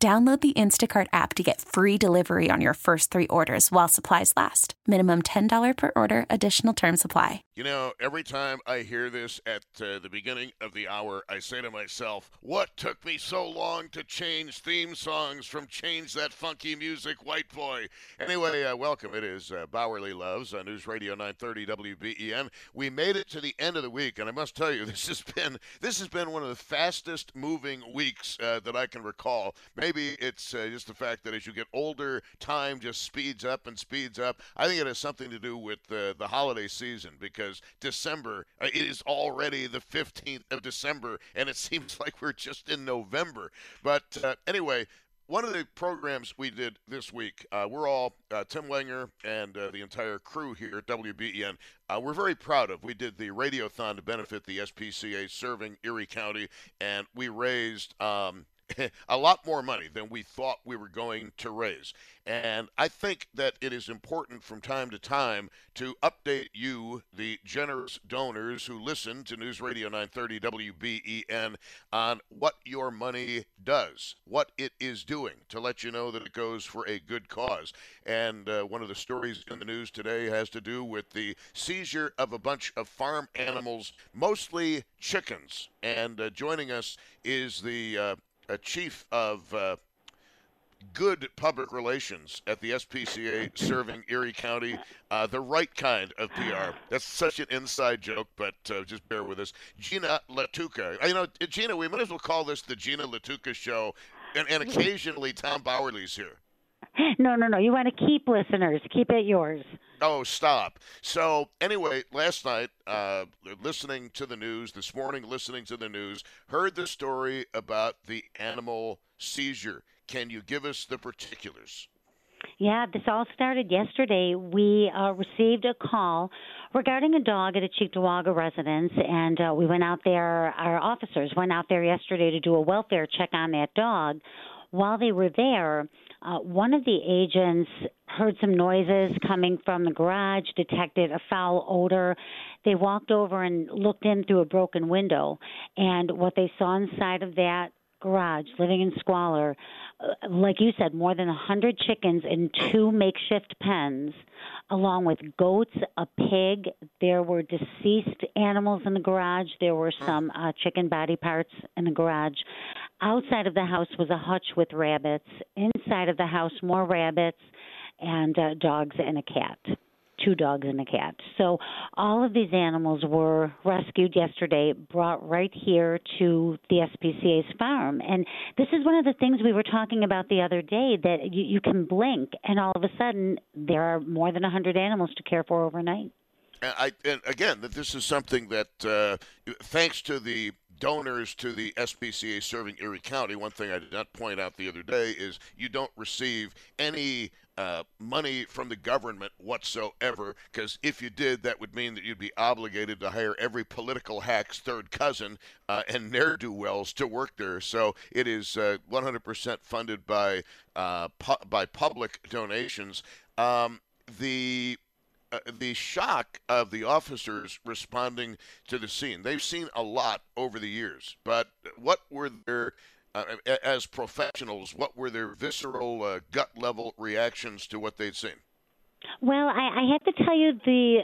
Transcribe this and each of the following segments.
Download the Instacart app to get free delivery on your first three orders while supplies last. Minimum $10 per order, additional term supply. You know, every time I hear this at uh, the beginning of the hour, I say to myself, what took me so long to change theme songs from Change That Funky Music, White Boy? Anyway, uh, welcome. It is uh, Bauerle Loves on News Radio 930 WBEN. We made it to the end of the week, and I must tell you, this has been this has been one of the fastest moving weeks uh, that I can recall. Maybe it's uh, just the fact that as you get older, time just speeds up and speeds up. I think it has something to do with the holiday season because because December uh, it is already the 15th of December, and it seems like we're just in November. But uh, anyway, one of the programs we did this week, uh, we're all uh, Tim Wenger and uh, the entire crew here at WBEN. Uh, we're very proud of. We did the radiothon to benefit the SPCA serving Erie County, and we raised um, a lot more money than we thought we were going to raise. And I think that it is important from time to time to update you, the generous donors who listen to News Radio 930 WBEN, on what your money does, what it is doing, to let you know that it goes for a good cause. And uh, one of the stories in the news today has to do with the seizure of a bunch of farm animals, mostly chickens. And uh, joining us is the uh, a chief of uh, good public relations at the SPCA serving Erie County, uh, the right kind of PR. That's such an inside joke, but uh, just bear with us. Gina Lattuca. You know, Gina, we might as well call this the Gina Lattuca Show, and, and occasionally Tom Bauerle's here. No, no, no. You want to keep listeners. Keep it yours. Oh, stop. So, anyway, last night, uh, listening to the news, this morning, listening to the news, heard the story about the animal seizure. Can you give us the particulars? Yeah, this all started yesterday. We uh, received a call regarding a dog at a Cheektowaga residence, and uh, we went out there. Our officers went out there yesterday to do a welfare check on that dog. While they were there, uh, one of the agents heard some noises coming from the garage, detected a foul odor. They walked over and looked in through a broken window, and what they saw inside of that garage, living in squalor, uh, like you said, more than a hundred chickens in two makeshift pens, along with goats, a pig. There were deceased animals in the garage. There were some uh, chicken body parts in the garage. Outside of the house was a hutch with rabbits. Inside of the house, more rabbits and uh, dogs and a cat. Two dogs and a cat. So all of these animals were rescued yesterday, brought right here to the SPCA's farm. And this is one of the things we were talking about the other day that you, you can blink, and all of a sudden there are more than 100 animals to care for overnight. And, I, and again, that this is something that, uh, thanks to the donors to the SPCA serving Erie County, one thing I did not point out the other day is you don't receive any uh, money from the government whatsoever, because if you did, that would mean that you'd be obligated to hire every political hack's third cousin uh, and ne'er do wells to work there. So it is uh, 100% funded by uh, pu- by public donations. Um, the uh, the shock of the officers responding to the scene. They've seen a lot over the years, but what were their uh, as professionals, what were their visceral, uh, gut level reactions to what they'd seen? Well, I, I have to tell you the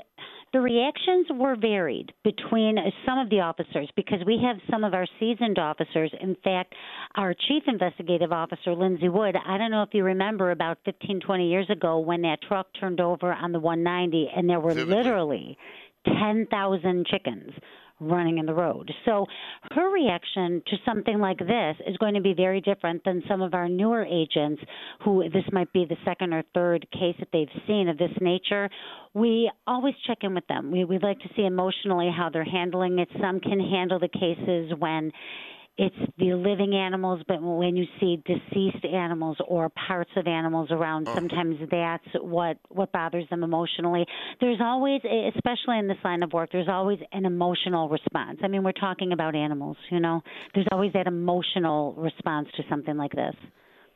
the reactions were varied between some of the officers because we have some of our seasoned officers. In fact, our chief investigative officer, Lindsay Wood, I don't know if you remember about 15, 20 years ago when that truck turned over on the 190 and there were literally 10,000 chickens running in the road. So her reaction to something like this is going to be very different than some of our newer agents who this might be the second or third case that they've seen of this nature. We always check in with them. We we like to see emotionally how they're handling it. Some can handle the cases when it's the living animals, but when you see deceased animals or parts of animals around, Oh. sometimes that's what what bothers them emotionally. There's always, especially in this line of work, there's always an emotional response. I mean, we're talking about animals, you know. There's always that emotional response to something like this.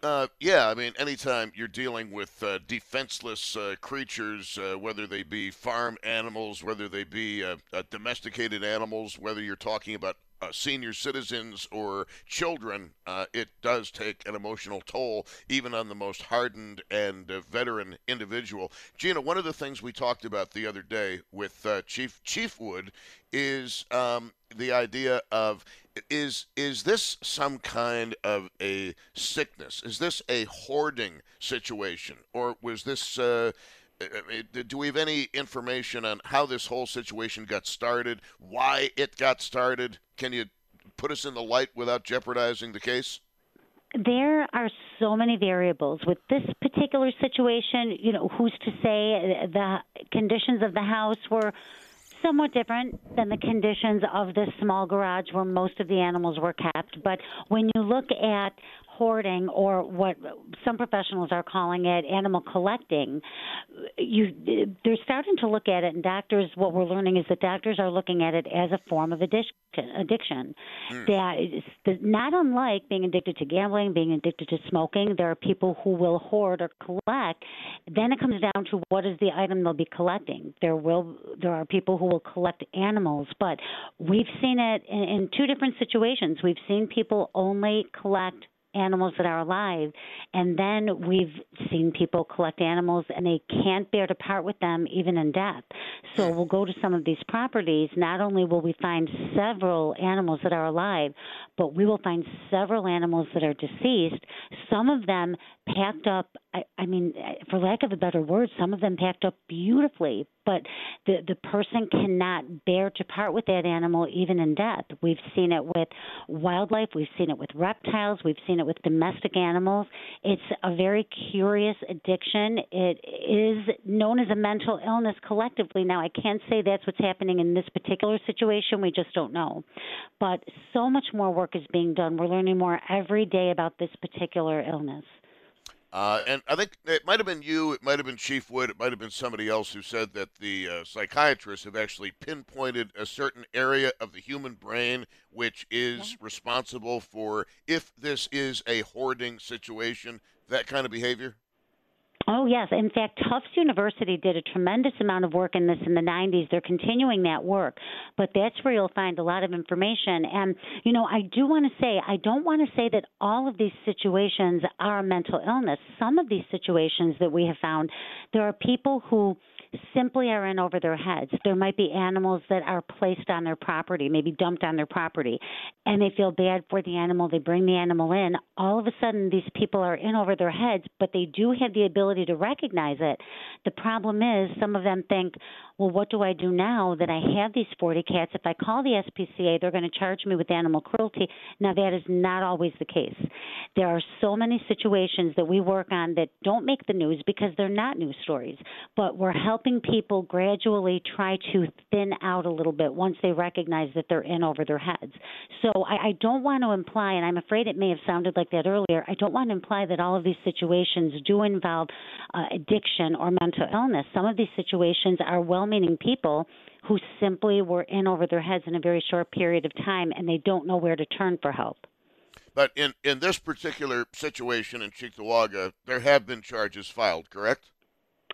Uh, yeah, I mean, anytime you're dealing with uh, defenseless uh, creatures, uh, whether they be farm animals, whether they be uh, uh, domesticated animals, whether you're talking about uh, senior citizens or children, uh, it does take an emotional toll, even on the most hardened and uh, veteran individual. Gina, one of the things we talked about the other day with uh, Chief Chief Wood is um, the idea of is is this some kind of a sickness? Is this a hoarding situation, or was this? Do we have any information on how this whole situation got started, why it got started? Can you put us in the light without jeopardizing the case? There are so many variables with this particular situation. You know, who's to say the conditions of the house were somewhat different than the conditions of this small garage where most of the animals were kept. But when you look at hoarding or what some professionals are calling it animal collecting you they're starting to look at it and doctors what we're learning is that doctors are looking at it as a form of addiction addiction. Mm. that is not unlike being addicted to gambling being addicted to smoking there are people who will hoard or collect. Then it comes down to what is the item they'll be collecting. There will there are people who will collect animals but we've seen it in, in two different situations. We've seen people only collect animals that are alive. And then we've seen people collect animals and they can't bear to part with them even in death. So we'll go to some of these properties. Not only will we find several animals that are alive, but we will find several animals that are deceased. Some of them packed up, I, I mean, for lack of a better word, some of them packed up beautifully, but the the person cannot bear to part with that animal even in death. We've seen it with wildlife, we've seen it with reptiles, we've seen it with domestic animals. It's a very curious addiction. It is known as a mental illness collectively. Now, I can't say that's what's happening in this particular situation. We just don't know. But so much more work is being done. We're learning more every day about this particular illness. Uh, and I think it might have been you, it might have been Chief Wood, it might have been somebody else who said that the uh, psychiatrists have actually pinpointed a certain area of the human brain which is yeah. responsible for, if this is a hoarding situation, that kind of behavior. Oh, yes. In fact, Tufts University did a tremendous amount of work in this in the 90s. They're continuing that work, but that's where you'll find a lot of information. And, you know, I do want to say, I don't want to say that all of these situations are mental illness. Some of these situations that we have found, there are people who simply are in over their heads. There might be animals that are placed on their property, maybe dumped on their property, and they feel bad for the animal. They bring the animal in. All of a sudden, these people are in over their heads, but they do have the ability to recognize it. The problem is, some of them think, well, what do I do now that I have these 40 cats? If I call the SPCA, they're going to charge me with animal cruelty. Now, that is not always the case. There are so many situations that we work on that don't make the news because they're not news stories, but we're helping people gradually try to thin out a little bit once they recognize that they're in over their heads. So I, I don't want to imply, and I'm afraid it may have sounded like that earlier, I don't want to imply that all of these situations do involve uh, addiction or mental illness. Some of these situations are well meaning people who simply were in over their heads in a very short period of time and they don't know where to turn for help. But in, in this particular situation in Cheektowaga, there have been charges filed, correct?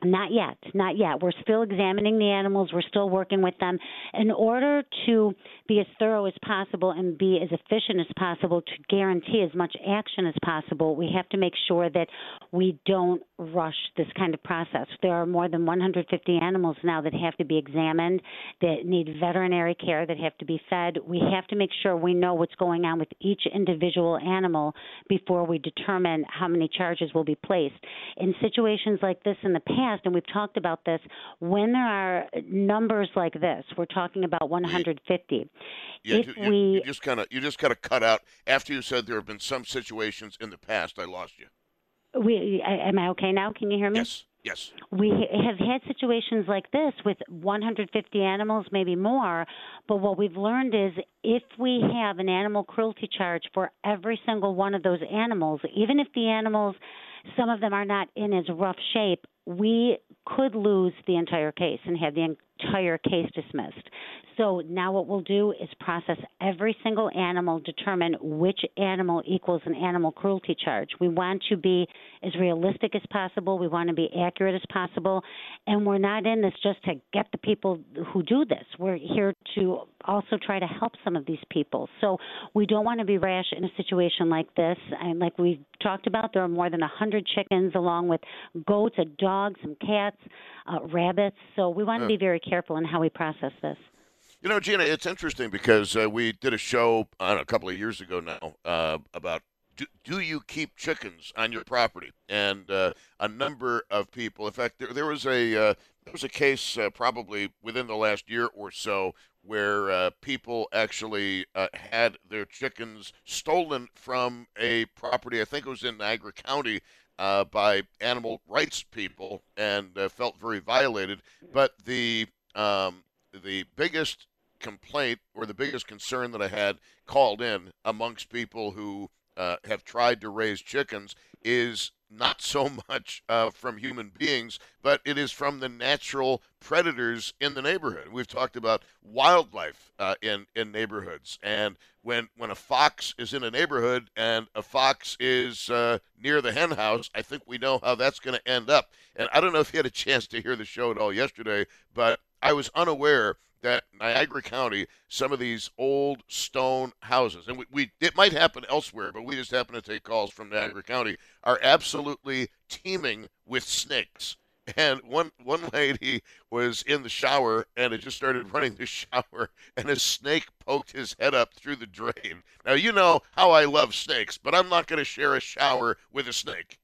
Not yet, not yet. We're still examining the animals. We're still working with them. In order to be as thorough as possible and be as efficient as possible to guarantee as much action as possible, we have to make sure that we don't rush this kind of process. There are more than 150 animals now that have to be examined, that need veterinary care, that have to be fed. We have to make sure we know what's going on with each individual animal before we determine how many charges will be placed. In situations like this in the past, past, and we've talked about this, when there are numbers like this, we're talking about 150. Yeah, if you, we you just kind of you just kind of cut out after you said there have been some situations in the past. I lost you. We am I okay now? Can you hear me? Yes. Yes. We have had situations like this with 150 animals, maybe more, but what we've learned is if we have an animal cruelty charge for every single one of those animals, even if the animals, some of them are not in as rough shape, we could lose the entire case and have the entire case dismissed. So now what we'll do is process every single animal, determine which animal equals an animal cruelty charge. We want to be as realistic as possible. We want to be accurate as possible. And we're not in this just to get the people who do this. We're here to also try to help some of these people. So we don't want to be rash in a situation like this. And like we've talked about, there are more than 100 chickens along with goats, a dog, some cats, uh, rabbits. So we want to be very careful in how we process this. You know, Gina, it's interesting because uh, we did a show a couple of years ago now uh, about do, do you keep chickens on your property? And uh, a number of people, in fact, there, there was a uh, there was a case uh, probably within the last year or so where uh, people actually had their chickens stolen from a property. I think it was in Niagara County. By animal rights people and felt very violated. But the um, the biggest complaint or the biggest concern that I had called in amongst people who uh, have tried to raise chickens is not so much uh, from human beings, but it is from the natural predators in the neighborhood. We've talked about wildlife uh, in in neighborhoods, and when when a fox is in a neighborhood and a fox is uh, near the hen house, I think we know how that's going to end up. And I don't know if you had a chance to hear the show at all yesterday, but I was unaware that Niagara County, some of these old stone houses, and we, we, it might happen elsewhere, but we just happen to take calls from Niagara County, are absolutely teeming with snakes. And one one lady was in the shower and it just started running the shower, and a snake poked his head up through the drain. Now you know how I love snakes, but I'm not going to share a shower with a snake.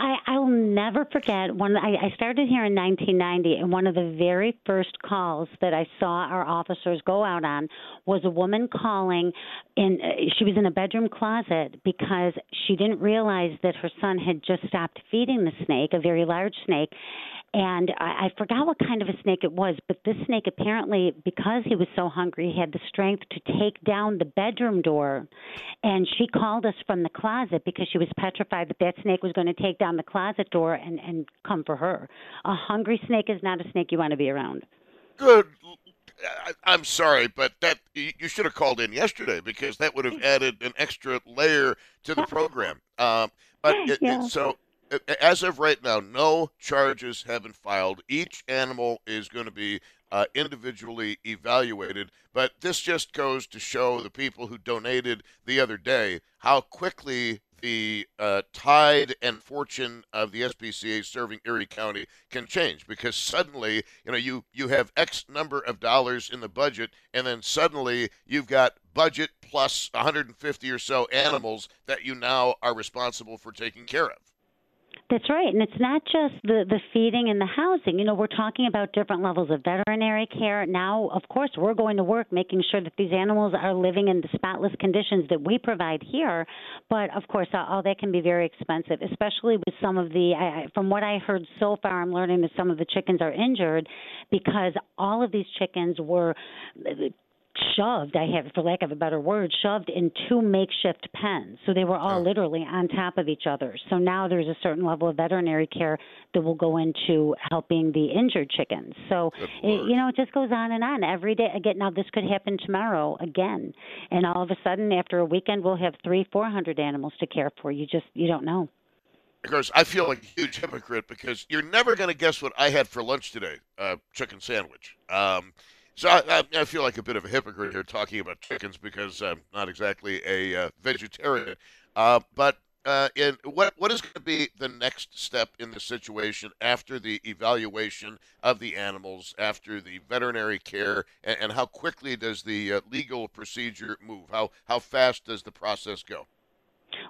I, I'll never forget when I, I started here in 1990, and one of the very first calls that I saw our officers go out on was a woman calling, and uh, she was in a bedroom closet because she didn't realize that her son had just stopped feeding the snake, a very large snake, and I, I forgot what kind of a snake it was, but this snake apparently, because he was so hungry, he had the strength to take down the bedroom door. And she called us from the closet because she was petrified that that snake was going to take down the closet door and and come for her. A hungry snake is not a snake you want to be around. Good. I'm sorry, but that you should have called in yesterday because that would have added an extra layer to the program. Um, but it, yeah. it, so as of right now, no charges have been filed. Each animal is going to be uh, individually evaluated. But this just goes to show the people who donated the other day how quickly the uh, tide and fortune of the SPCA serving Erie County can change because suddenly, you know, you, you have X number of dollars in the budget, and then suddenly you've got budget plus 150 or so animals that you now are responsible for taking care of. That's right, and it's not just the the feeding and the housing. You know, we're talking about different levels of veterinary care. Now, of course, we're going to work making sure that these animals are living in the spotless conditions that we provide here. But of course, all that can be very expensive, especially with some of the. I, from what I heard so far, I'm learning that some of the chickens are injured because all of these chickens were shoved, I have, for lack of a better word, shoved in two makeshift pens. So they were all oh. literally on top of each other. So now there's a certain level of veterinary care that will go into helping the injured chickens. So, it, you know, it just goes on and on every day. Again, now this could happen tomorrow again. And all of a sudden, after a weekend, we'll have three, 400 animals to care for. You just, you don't know. Because I feel like a huge hypocrite because you're never going to guess what I had for lunch today uh, chicken sandwich. Um, so I, I, feel like a bit of a hypocrite here talking about chickens because I'm not exactly a uh, vegetarian. Uh, but uh, in what what is going to be the next step in the situation after the evaluation of the animals, after the veterinary care, and, and how quickly does the uh, legal procedure move? How how fast does the process go?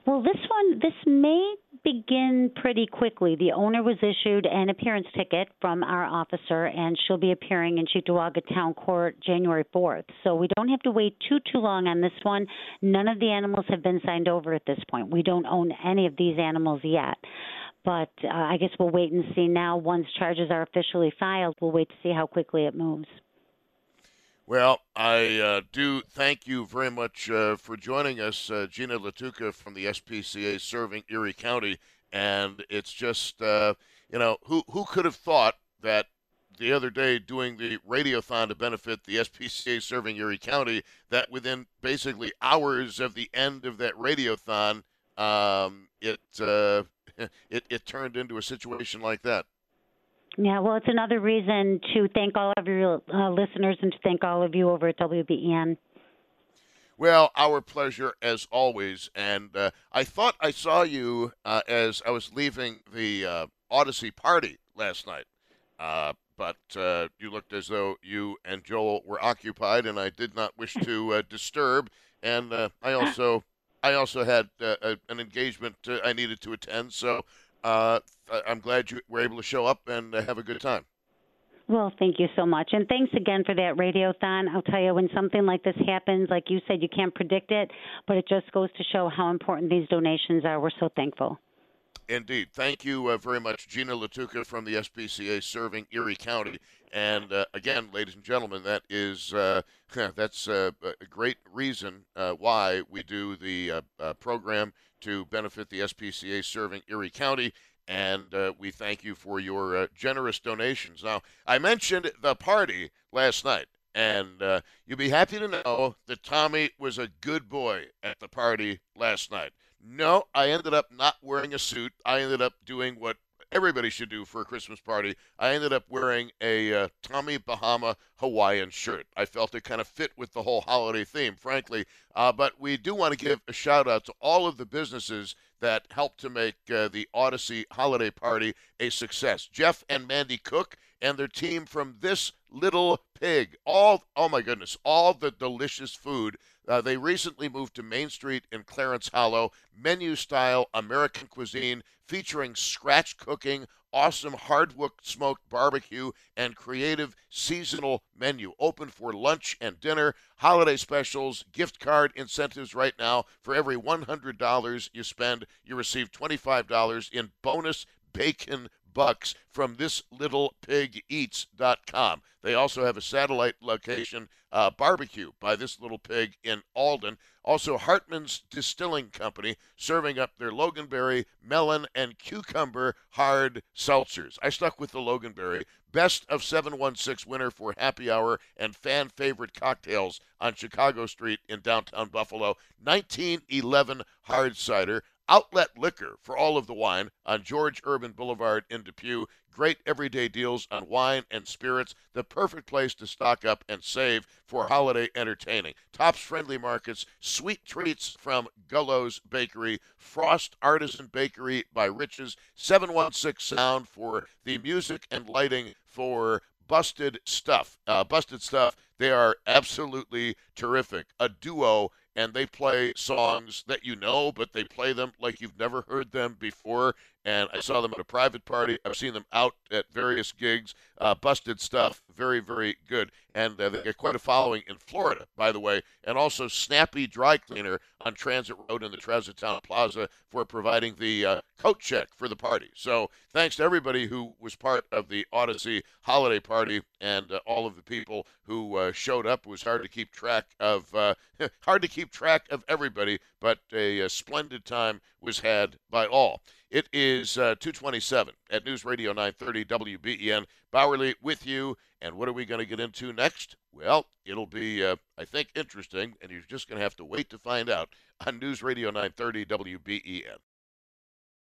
Well, this one, this may begin pretty quickly. The owner was issued an appearance ticket from our officer, and she'll be appearing in Cheektowaga Town Court January 4th. So we don't have to wait too too long on this one. None of the animals have been signed over at this point. We don't own any of these animals yet. but uh, I guess we'll wait and see now. Once charges are officially filed, we'll wait to see how quickly it moves. Well, I uh, do thank you very much uh, for joining us, uh, Gina Lattuca from the SPCA serving Erie County. And it's just, uh, you know, who, who could have thought that the other day doing the radiothon to benefit the SPCA serving Erie County, that within basically hours of the end of that radiothon, um, it, uh, it, it turned into a situation like that. Yeah, well, it's another reason to thank all of your uh, listeners and to thank all of you over at WBEN. Well, our pleasure as always. And uh, I thought I saw you uh, as I was leaving the uh, Audacy party last night. Uh, but uh, you looked as though you and Joel were occupied, and I did not wish to disturb. And I also, I also had an engagement I needed to attend. So uh, I'm glad you were able to show up and uh, have a good time. Well, thank you so much. And thanks again for that radiothon. I'll tell you, when something like this happens, like you said, you can't predict it, but it just goes to show how important these donations are. We're so thankful. Indeed. Thank you uh, very much, Gina Lattuca from the SPCA serving Erie County. And uh, again, ladies and gentlemen, that is uh, that's uh, a great reason uh, why we do the uh, program to benefit the SPCA serving Erie County. And uh, we thank you for your uh, generous donations. Now, I mentioned the party last night, and uh, you'll be happy to know that Tommy was a good boy at the party last night. No, I ended up not wearing a suit. I ended up doing what everybody should do for a Christmas party. I ended up wearing a uh, Tommy Bahama Hawaiian shirt. I felt it kind of fit with the whole holiday theme, frankly. Uh, but we do want to give a shout out to all of the businesses that helped to make uh, the Audacy holiday party a success. Jeff and Mandy Cook and their team from This Little Pig. All, oh my goodness, all the delicious food. Uh, they recently moved to Main Street in Clarence Hollow, menu style American cuisine featuring scratch cooking, awesome hardwood smoked barbecue, and creative seasonal menu. Open for lunch and dinner, holiday specials, gift card incentives right now. For every $100 you spend, you receive $25 in bonus bacon bucks from this little pig eats.com. They also have a satellite location uh, barbecue by this little pig in Alden. Also, Hartman's Distilling Company serving up their Loganberry, melon, and cucumber hard seltzers. I stuck with the Loganberry. Best of 716 winner for happy hour and fan favorite cocktails on Chicago Street in downtown Buffalo. 1911 hard cider. Outlet Liquor for all of the wine on George Urban Boulevard in Depew. Great everyday deals on wine and spirits. The perfect place to stock up and save for holiday entertaining. Tops Friendly Markets, sweet treats from Gullo's Bakery, Frost Artisan Bakery by Riches, 716 Sound for the music and lighting for Busted Stuff. Uh, Busted Stuff, they are absolutely terrific. A duo and they play songs that you know, but they play them like you've never heard them before. And I saw them at a private party. I've seen them out at various gigs. Uh, busted stuff, very, very good. And uh, they get quite a following in Florida, by the way. And also Snappy Dry Cleaner on Transit Road in the Transit Town Plaza for providing the uh, coat check for the party. So thanks to everybody who was part of the Audacy holiday party and uh, all of the people who uh, showed up. It was hard to keep track of, uh, hard to keep track of everybody, but a, a splendid time was had by all. It is uh, 227 at News Radio 930 WBEN. Bauerle with you. And what are we going to get into next? Well, it'll be, uh, I think, interesting, and you're just going to have to wait to find out on News Radio 930 WBEN.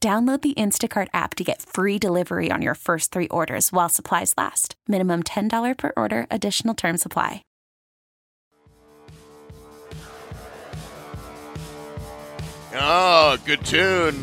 Download the Instacart app to get free delivery on your first three orders while supplies last. Minimum $10 per order, additional term supply. Oh, good tune.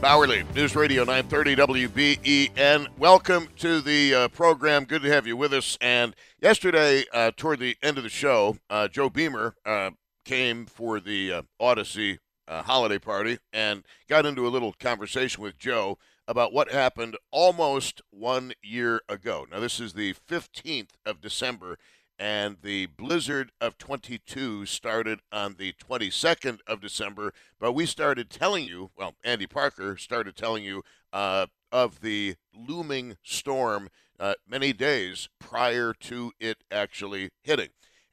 Bauerle, News Radio 930 WBEN. Welcome to the uh, program. Good to have you with us. And yesterday, uh, toward the end of the show, uh, Joe Beamer uh, came for the uh, Audacy uh, holiday party and got into a little conversation with Joe about what happened almost one year ago. Now, this is the 15th of December, and the blizzard of 22 started on the 22nd of December. But we started telling you, well, Andy Parker started telling you uh, of the looming storm uh, many days prior to it actually hitting.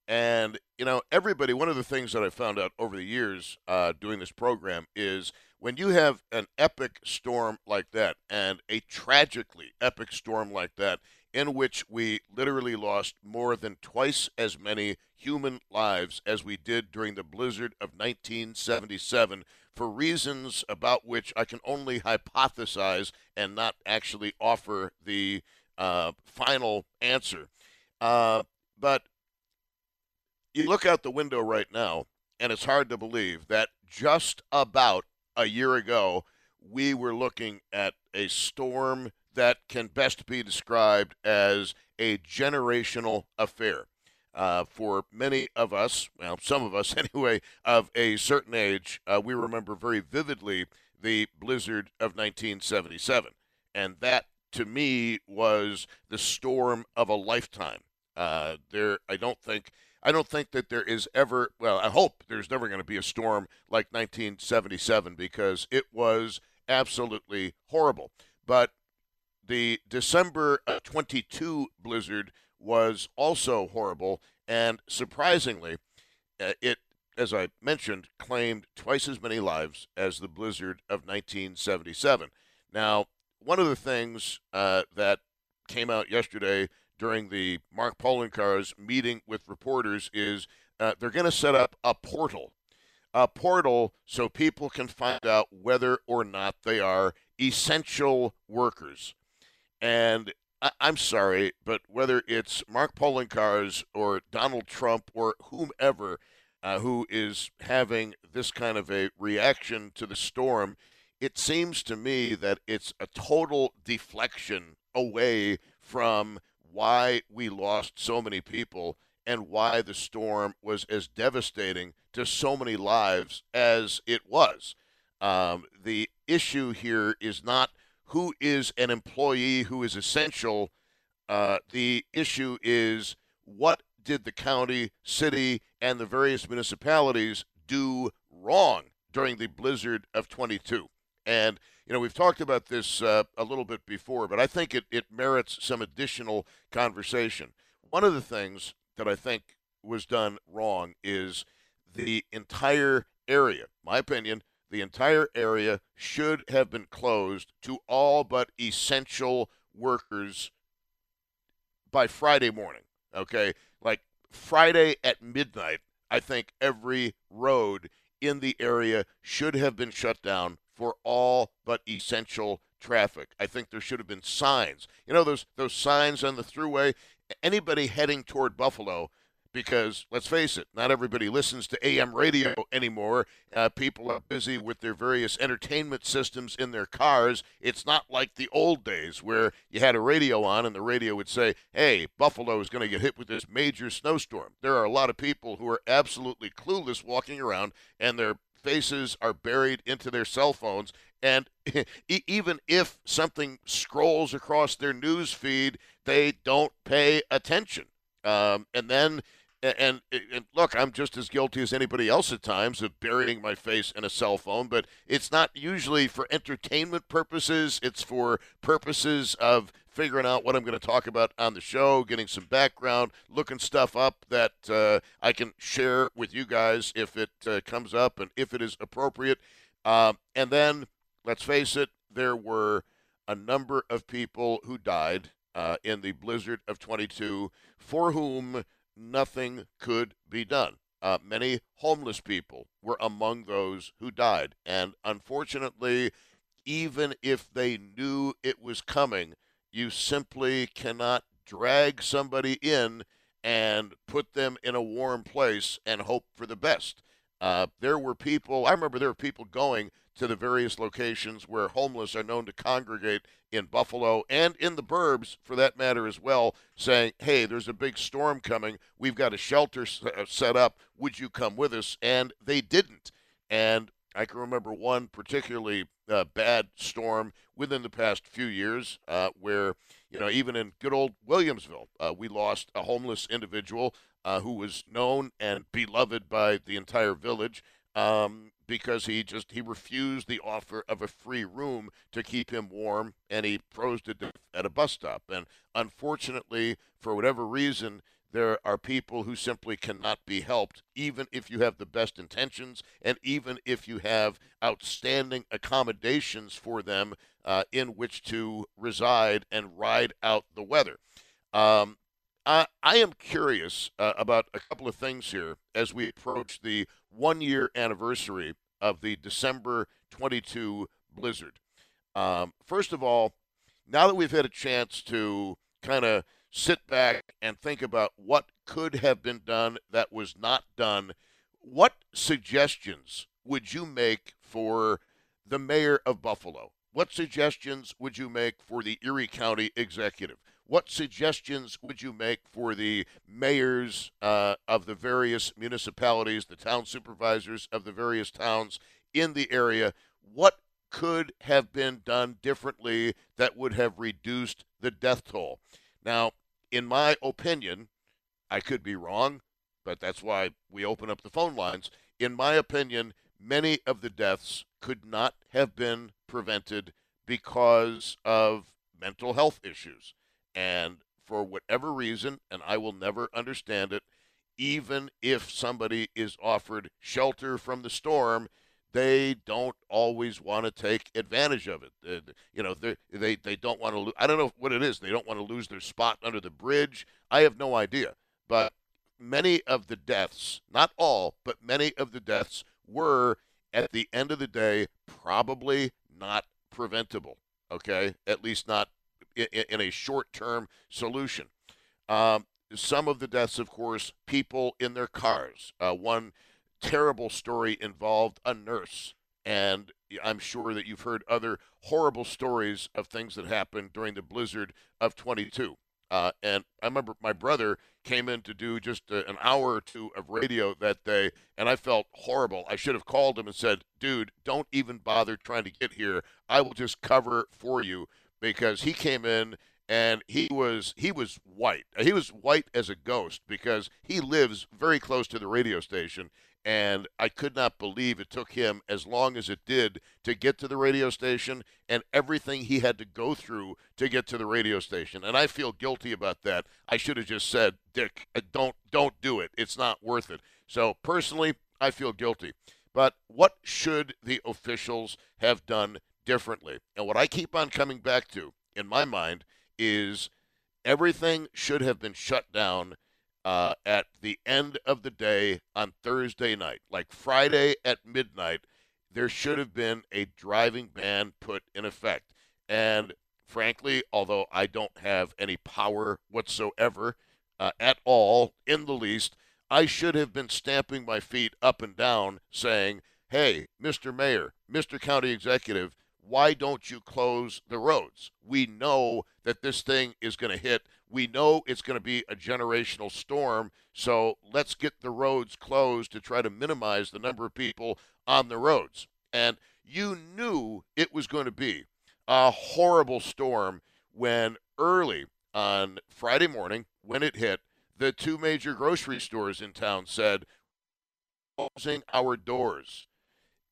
And, you know, everybody, one of the things that I found out over the years uh, doing this program is when you have an epic storm like that and a tragically epic storm like that, in which we literally lost more than twice as many human lives as we did during the blizzard of 1977 for reasons about which I can only hypothesize and not actually offer the uh, final answer. Uh, but you look out the window right now, and it's hard to believe that just about a year ago, we were looking at a storm that can best be described as a generational affair. Uh, for many of us, well, some of us anyway, of a certain age, uh, we remember very vividly the blizzard of 1977. And that, to me, was the storm of a lifetime. Uh, there, I don't think. I don't think that there is ever, well, I hope there's never going to be a storm like 1977 because it was absolutely horrible. But the December 22 blizzard was also horrible, and surprisingly, uh, it, as I mentioned, claimed twice as many lives as the blizzard of 1977. Now, one of the things uh, that came out yesterday during the Mark Poloncarz meeting with reporters is uh, they're going to set up a portal. A portal so people can find out whether or not they are essential workers. And I- am sorry, but whether it's Mark Poloncarz or Donald Trump or whomever uh, who is having this kind of a reaction to the storm, it seems to me that it's a total deflection away from why we lost so many people and why the storm was as devastating to so many lives as it was. Um, the issue here is not who is an employee who is essential. Uh, the issue is what did the county, city, and the various municipalities do wrong during the blizzard of 22? And, you know, we've talked about this uh, a little bit before, but I think it, it merits some additional conversation. One of the things that I think was done wrong is the entire area, my opinion, the entire area should have been closed to all but essential workers by Friday morning. Okay? Like Friday at midnight, I think every road in the area should have been shut down for all but essential traffic. I think there should have been signs. You know those those signs on the thruway. Anybody heading toward Buffalo because let's face it, not everybody listens to AM radio anymore. Uh, people are busy with their various entertainment systems in their cars. It's not like the old days where you had a radio on and the radio would say, hey, Buffalo is going to get hit with this major snowstorm. There are a lot of people who are absolutely clueless walking around and their faces are buried into their cell phones. And even if something scrolls across their news feed, they don't pay attention. Um, and then and, and, look, I'm just as guilty as anybody else at times of burying my face in a cell phone, but it's not usually for entertainment purposes. It's for purposes of figuring out what I'm going to talk about on the show, getting some background, looking stuff up that uh, I can share with you guys if it uh, comes up and if it is appropriate. Um, and then, let's face it, there were a number of people who died uh, in the blizzard of 22 for whom nothing could be done. Uh, many homeless people were among those who died. And unfortunately, even if they knew it was coming, you simply cannot drag somebody in and put them in a warm place and hope for the best. Uh, there were people, I remember there were people going to the various locations where homeless are known to congregate in Buffalo and in the burbs, for that matter, as well, saying, hey, there's a big storm coming. We've got a shelter uh, set up. Would you come with us? And they didn't. And I can remember one particularly uh, bad storm within the past few years uh, where, you know, even in good old Williamsville, uh, we lost a homeless individual uh, who was known and beloved by the entire village um, because he just he refused the offer of a free room to keep him warm, and he froze to death at a bus stop. And unfortunately, for whatever reason, there are people who simply cannot be helped, even if you have the best intentions and even if you have outstanding accommodations for them uh, in which to reside and ride out the weather. Um, I, I am curious uh, about a couple of things here as we approach the one year anniversary of the December 22 blizzard. Um, first of all, now that we've had a chance to kind of sit back and think about what could have been done that was not done, what suggestions would you make for the mayor of Buffalo? What suggestions would you make for the Erie County executive? What suggestions would you make for the mayors uh, of the various municipalities, the town supervisors of the various towns in the area? What could have been done differently that would have reduced the death toll? Now, in my opinion, I could be wrong, but that's why we open up the phone lines. In my opinion, many of the deaths could not have been prevented because of mental health issues. And for whatever reason, and I will never understand it, even if somebody is offered shelter from the storm, they don't always want to take advantage of it. Uh, you know, they they don't want to. Lo- I don't know what it is. They don't want to lose their spot under the bridge. I have no idea. But many of the deaths, not all, but many of the deaths were at the end of the day probably not preventable. Okay, at least not in, in a short term solution. Um, some of the deaths, of course, people in their cars. Uh, one terrible story involved a nurse, and I'm sure that you've heard other horrible stories of things that happened during the blizzard of 22. Uh, and I remember my brother came in to do just a, an hour or two of radio that day, and I felt horrible. I should have called him and said, "Dude, don't even bother trying to get here. I will just cover for you because he came in and he was he was white. He was white as a ghost because he lives very close to the radio station and I could not believe it took him as long as it did to get to the radio station and everything he had to go through to get to the radio station. And I feel guilty about that. I should have just said, "Dick, uh, don't don't do it. It's not worth it." So, personally, I feel guilty. But what should the officials have done differently. And what I keep on coming back to, in my mind, is everything should have been shut down uh, at the end of the day on Thursday night. Like Friday at midnight, there should have been a driving ban put in effect. And frankly, although I don't have any power whatsoever uh, at all, in the least, I should have been stamping my feet up and down saying, hey, Mr. Mayor, Mr. County Executive, why don't you close the roads? We know that this thing is going to hit. We know it's going to be a generational storm. So let's get the roads closed to try to minimize the number of people on the roads. And you knew it was going to be a horrible storm when early on Friday morning, when it hit, the two major grocery stores in town said, closing our doors.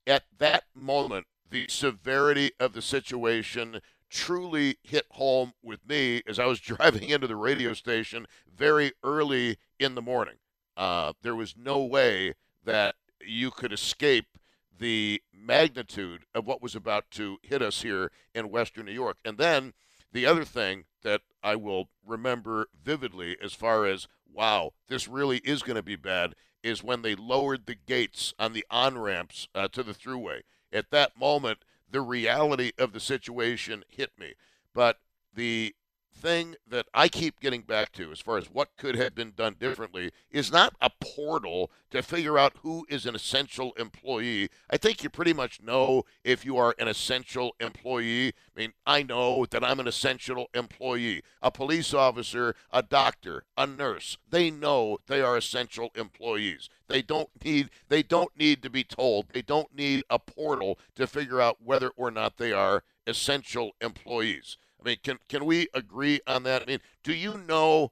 At that moment, the severity of the situation truly hit home with me as I was driving into the radio station very early in the morning. Uh, there was no way that you could escape the magnitude of what was about to hit us here in Western New York. And then the other thing that I will remember vividly as far as, wow, this really is going to be bad, is when they lowered the gates on the on ramps uh, to the thruway at that moment, the reality of the situation hit me. But the thing that I keep getting back to, as far as what could have been done differently, is not a portal to figure out who is an essential employee. I think you pretty much know if you are an essential employee. I mean, I know that I'm an essential employee. A police officer, a doctor, a nurse, they know they are essential employees. They don't need they don't need to be told. They don't need a portal to figure out whether or not they are essential employees. I mean, can can we agree on that? I mean, do you know?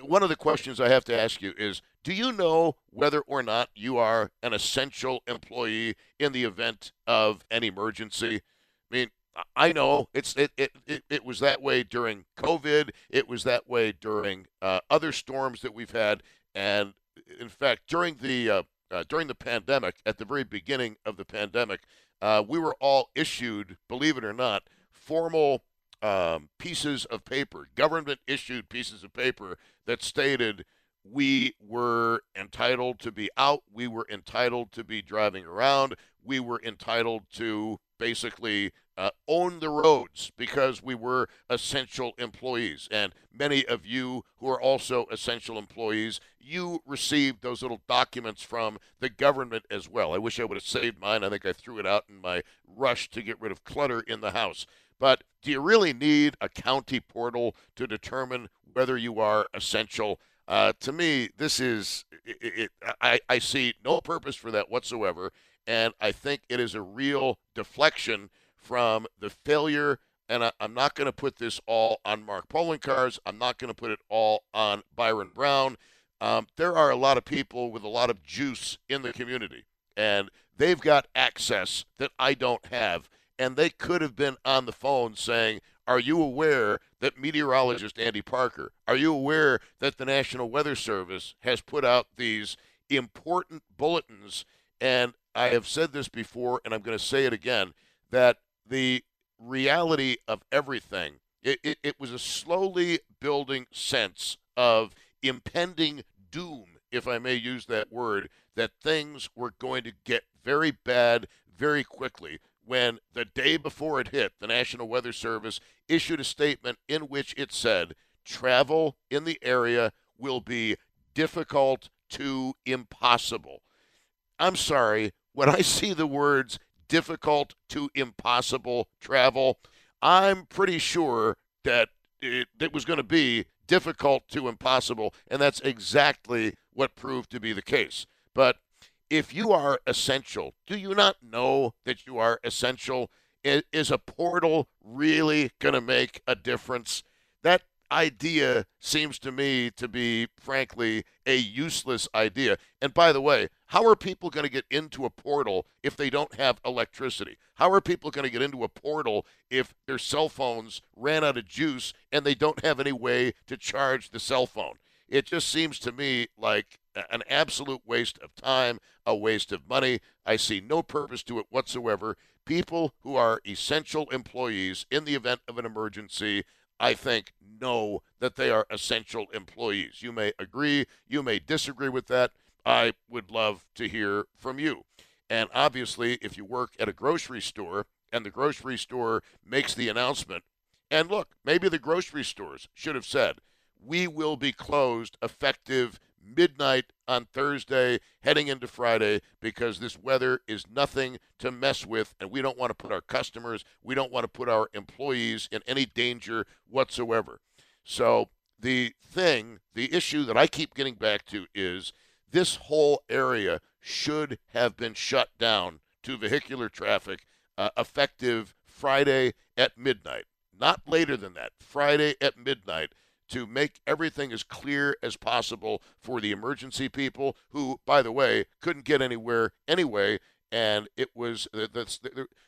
One of the questions I have to ask you is: Do you know whether or not you are an essential employee in the event of an emergency? I mean, I know it's it it, it, it was that way during COVID. It was that way during uh, other storms that we've had, and in fact, during the uh, uh, during the pandemic, at the very beginning of the pandemic, uh, we were all issued, believe it or not, formal um, pieces of paper, government issued pieces of paper that stated we were entitled to be out, we were entitled to be driving around, we were entitled to basically uh, own the roads because we were essential employees. And many of you who are also essential employees, you received those little documents from the government as well. I wish I would have saved mine. I think I threw it out in my rush to get rid of clutter in the house. But do you really need a county portal to determine whether you are essential? Uh, to me, this is, it, it, I, I see no purpose for that whatsoever. And I think it is a real deflection from the failure. And I, am not going to put this all on Mark Poloncarz. I'm not going to put it all on Byron Brown. Um, there are a lot of people with a lot of juice in the community, and they've got access that I don't have and they could have been on the phone saying, Are you aware that meteorologist Andy Parker, are you aware that the National Weather Service has put out these important bulletins? And I have said this before, and I'm going to say it again that the reality of everything, it, it, it was a slowly building sense of impending doom, if I may use that word, that things were going to get very bad very quickly when the day before it hit, the National Weather Service issued a statement in which it said travel in the area will be difficult to impossible. I'm sorry, when I see the words difficult to impossible travel, I'm pretty sure that it, it was going to be difficult to impossible, and that's exactly what proved to be the case. But if you are essential, do you not know that you are essential? Is a portal really going to make a difference? That idea seems to me to be, frankly, a useless idea. And by the way, how are people going to get into a portal if they don't have electricity? How are people going to get into a portal if their cell phones ran out of juice and they don't have any way to charge the cell phone? It just seems to me like an absolute waste of time, a waste of money. I see no purpose to it whatsoever. People who are essential employees in the event of an emergency, I think, know that they are essential employees. You may agree, you may disagree with that. I would love to hear from you. And obviously, if you work at a grocery store and the grocery store makes the announcement, and look, maybe the grocery stores should have said, we will be closed effective midnight on Thursday, heading into Friday, because this weather is nothing to mess with, and we don't want to put our customers, we don't want to put our employees in any danger whatsoever. So, the thing, the issue that I keep getting back to is this whole area should have been shut down to vehicular traffic uh, effective Friday at midnight. Not later than that, Friday at midnight to make everything as clear as possible for the emergency people who, by the way, couldn't get anywhere anyway. And it was that's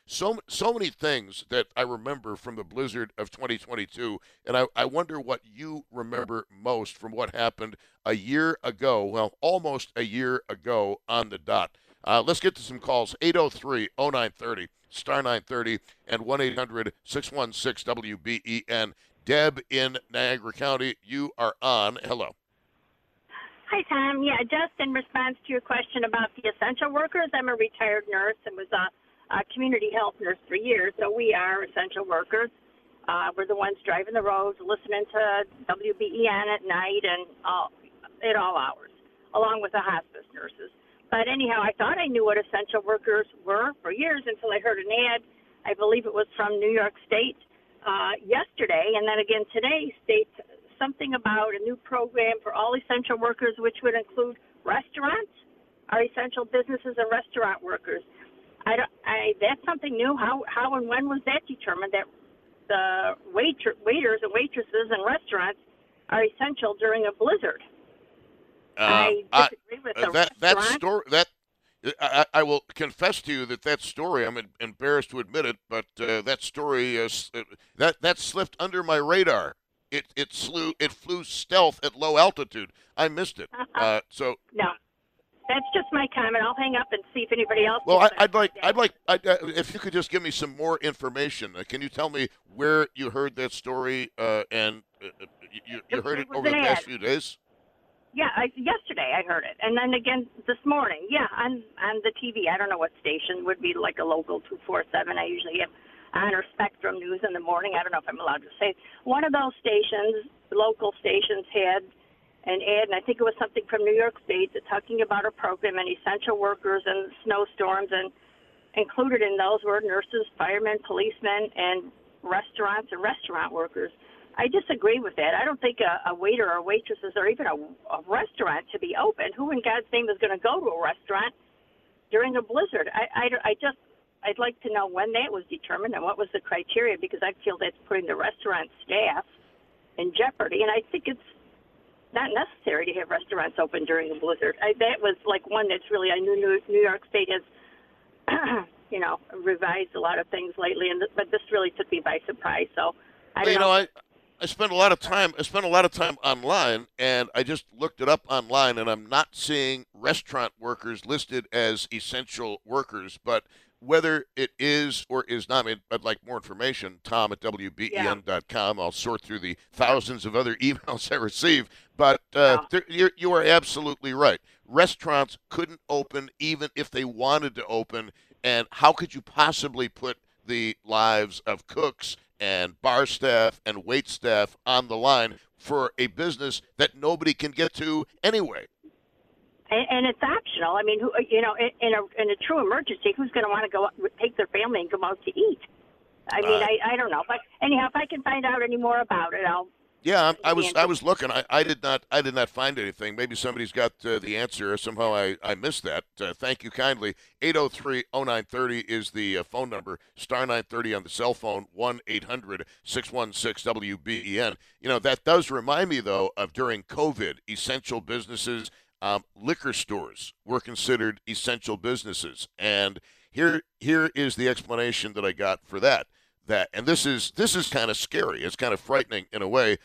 so so many things that I remember from the blizzard of 2022, and I, I wonder what you remember most from what happened a year ago. Well, almost a year ago on the dot. Uh, let's get to some calls 803 0930, star 930, and 1 800 616 WBEN. Deb in Niagara County, you are on. Hello. Hi, Tom. Yeah, just in response to your question about the essential workers, I'm a retired nurse and was a, a community health nurse for years, so we are essential workers. Uh, we're the ones driving the roads, listening to WBEN at night and all, at all hours, along with the hospice nurses. But anyhow, I thought I knew what essential workers were for years until I heard an ad. I believe it was from New York State uh, yesterday, and then again today states something about a new program for all essential workers, which would include restaurants, our essential businesses, and restaurant workers. I, don't, I that's something new. How how and when was that determined that the waiter, waiters and waitresses and restaurants are essential during a blizzard? Uh, I disagree with the that that restaurant. story that I, I will confess to you that that story I'm embarrassed to admit it, but uh, that story uh, uh, that that slipped under my radar. It it flew it flew stealth at low altitude. I missed it. Uh, so No, that's just my comment. I'll hang up and see if anybody else. well, I, I'd, like. I'd like I'd, uh, if you could just give me some more information. Uh, can you tell me where you heard that story uh, and uh, uh, you, you heard it it over the past few days? Yeah, I, yesterday I heard it, and then again this morning. Yeah, on on the TV. I don't know what station would be like a local two four seven. I usually have on or Spectrum News in the morning. I don't know if I'm allowed to say. One of those stations, local stations, had an ad, and I think it was something from New York State that talking about a program and essential workers and snowstorms, and included in those were nurses, firemen, policemen, and restaurants and restaurant workers. I disagree with that. I don't think a, a waiter or waitresses or even a, a restaurant to be open. Who in God's name is going to go to a restaurant during a blizzard? I, I, I just, I'd like to know when that was determined and what was the criteria because I feel that's putting the restaurant staff in jeopardy. And I think it's not necessary to have restaurants open during a blizzard. I, that was like one that's really, I knew New, New York State has, you know, revised a lot of things lately, and but this really took me by surprise. So I Well, you know, I I spent a lot of time. I spent a lot of time online, and I just looked it up online, and I'm not seeing restaurant workers listed as essential workers. But whether it is or is not, I mean, I'd like more information. Tom at wben.com. I'll sort through the thousands of other emails I receive. But uh, Yeah. you're, you are absolutely right. Restaurants couldn't open even if they wanted to open, and how could you possibly put the lives of cooks and bar staff and wait staff on the line for a business that nobody can get to anyway. and, and it's optional. I mean, who, you know, in, in a in a true emergency, who's going to want to go out- take their family and go out to eat? I mean, Uh, I I don't know, but anyhow, if I can find out any more about it, I'll. Yeah, I was I was looking. I, I did not I did not find anything. Maybe somebody's got uh, the answer. Somehow I, I missed that. Uh, thank you kindly. 803-0930 is the uh, phone number. Star 930 on the cell phone. 1-800-616-WBEN. You know, that does remind me though of during COVID, essential businesses um, liquor stores were considered essential businesses. And here here is the explanation that I got for that. That and this is this is kind of scary. It's kind of frightening in a way,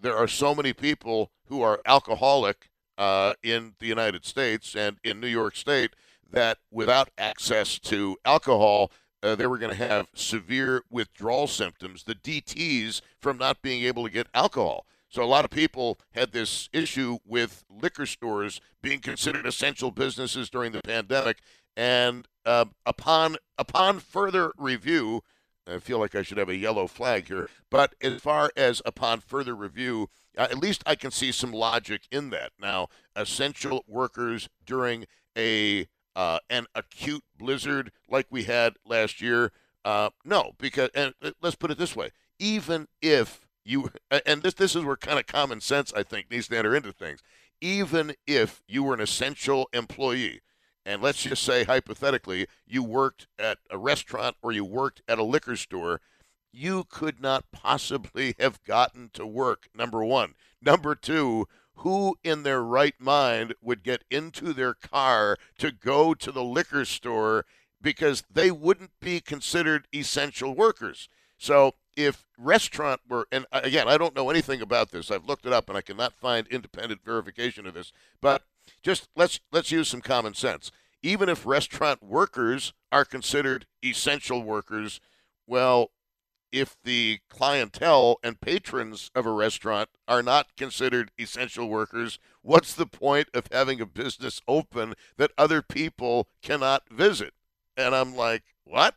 there are so many people who are alcoholic uh, in the United States and in New York State that without access to alcohol, uh, they were going to have severe withdrawal symptoms, the DTs from not being able to get alcohol. So a lot of people had this issue with liquor stores being considered essential businesses during the pandemic, and uh, upon upon further review, I feel like I should have a yellow flag here. But as far as upon further review, uh, at least I can see some logic in that. Now, essential workers during a uh, an acute blizzard like we had last year, uh, no, because and uh, let's put it this way: even if you and this this is where kind of common sense I think needs to enter into things. Even if you were an essential employee, and let's just say hypothetically you worked at a restaurant or you worked at a liquor store, you could not possibly have gotten to work. Number one. Number two, who in their right mind would get into their car to go to the liquor store because they wouldn't be considered essential workers? So if restaurant were and uh, again I don't know anything about this. I've looked it up and I cannot find independent verification of this. But just let's let's use some common sense. Even if restaurant workers are considered essential workers, well, if the clientele and patrons of a restaurant are not considered essential workers, what's the point of having a business open that other people cannot visit? And I'm like, what?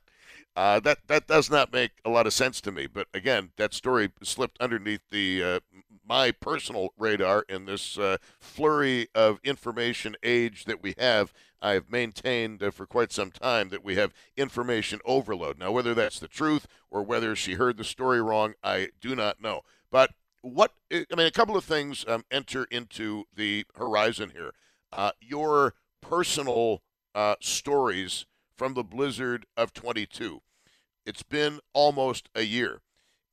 Uh, that that does not make a lot of sense to me. But again, that story slipped underneath the uh, my personal radar in this uh, flurry of information age that we have. I've maintained uh, for quite some time that we have information overload. Now, whether that's the truth or whether she heard the story wrong, I do not know. But what I mean, a couple of things um, enter into the horizon here. Uh, your personal uh, stories from the blizzard of 22. It's been almost a year.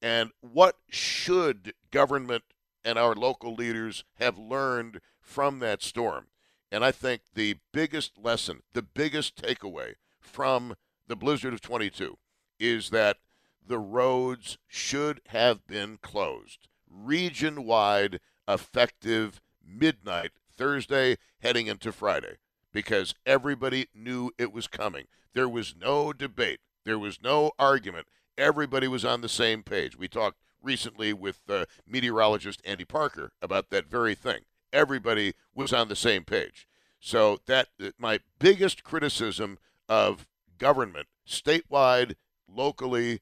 And what should government and our local leaders have learned from that storm? And I think the biggest lesson, the biggest takeaway from the blizzard of 22 is that the roads should have been closed region wide, effective midnight Thursday heading into Friday because everybody knew it was coming. There was no debate, there was no argument. Everybody was on the same page. We talked recently with uh, meteorologist Andy Parker about that very thing. Everybody was on the same page. So that uh, my biggest criticism of government, statewide, locally,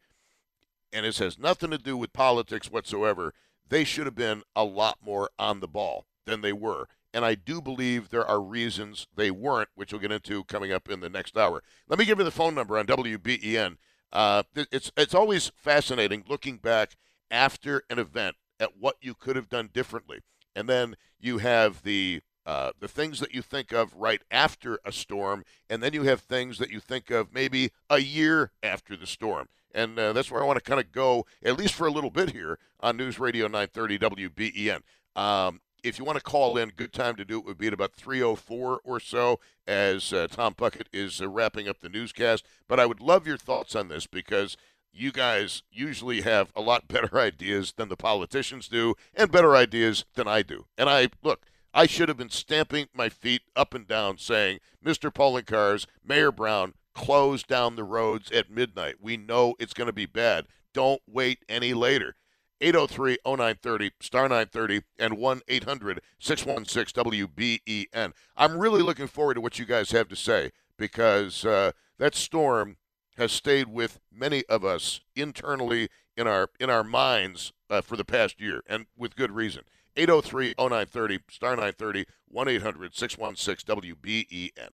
and this has nothing to do with politics whatsoever. They should have been a lot more on the ball than they were. And I do believe there are reasons they weren't, which we'll get into coming up in the next hour. Let me give you the phone number on WBEN. Uh, it's it's always fascinating looking back after an event at what you could have done differently, and then you have the uh, the things that you think of right after a storm, and then you have things that you think of maybe a year after the storm. And uh, that's where I want to kind of go, at least for a little bit here on News Radio 930 WBEN. Um, if you want to call in, good time to do it would be at about 304 or so as uh, Tom Puckett is uh, wrapping up the newscast. But I would love your thoughts on this because you guys usually have a lot better ideas than the politicians do and better ideas than I do. And I, look, I should have been stamping my feet up and down saying, Mr. Poloncarz, Mayor Brown, close down the roads at midnight. We know it's going to be bad. Don't wait any later. 803 0930, star 930, and 1 800 616 WBEN. I'm really looking forward to what you guys have to say because uh, that storm has stayed with many of us internally in our in our minds uh, for the past year, and with good reason. 803 0930, star 930, 1 800 616 WBEN.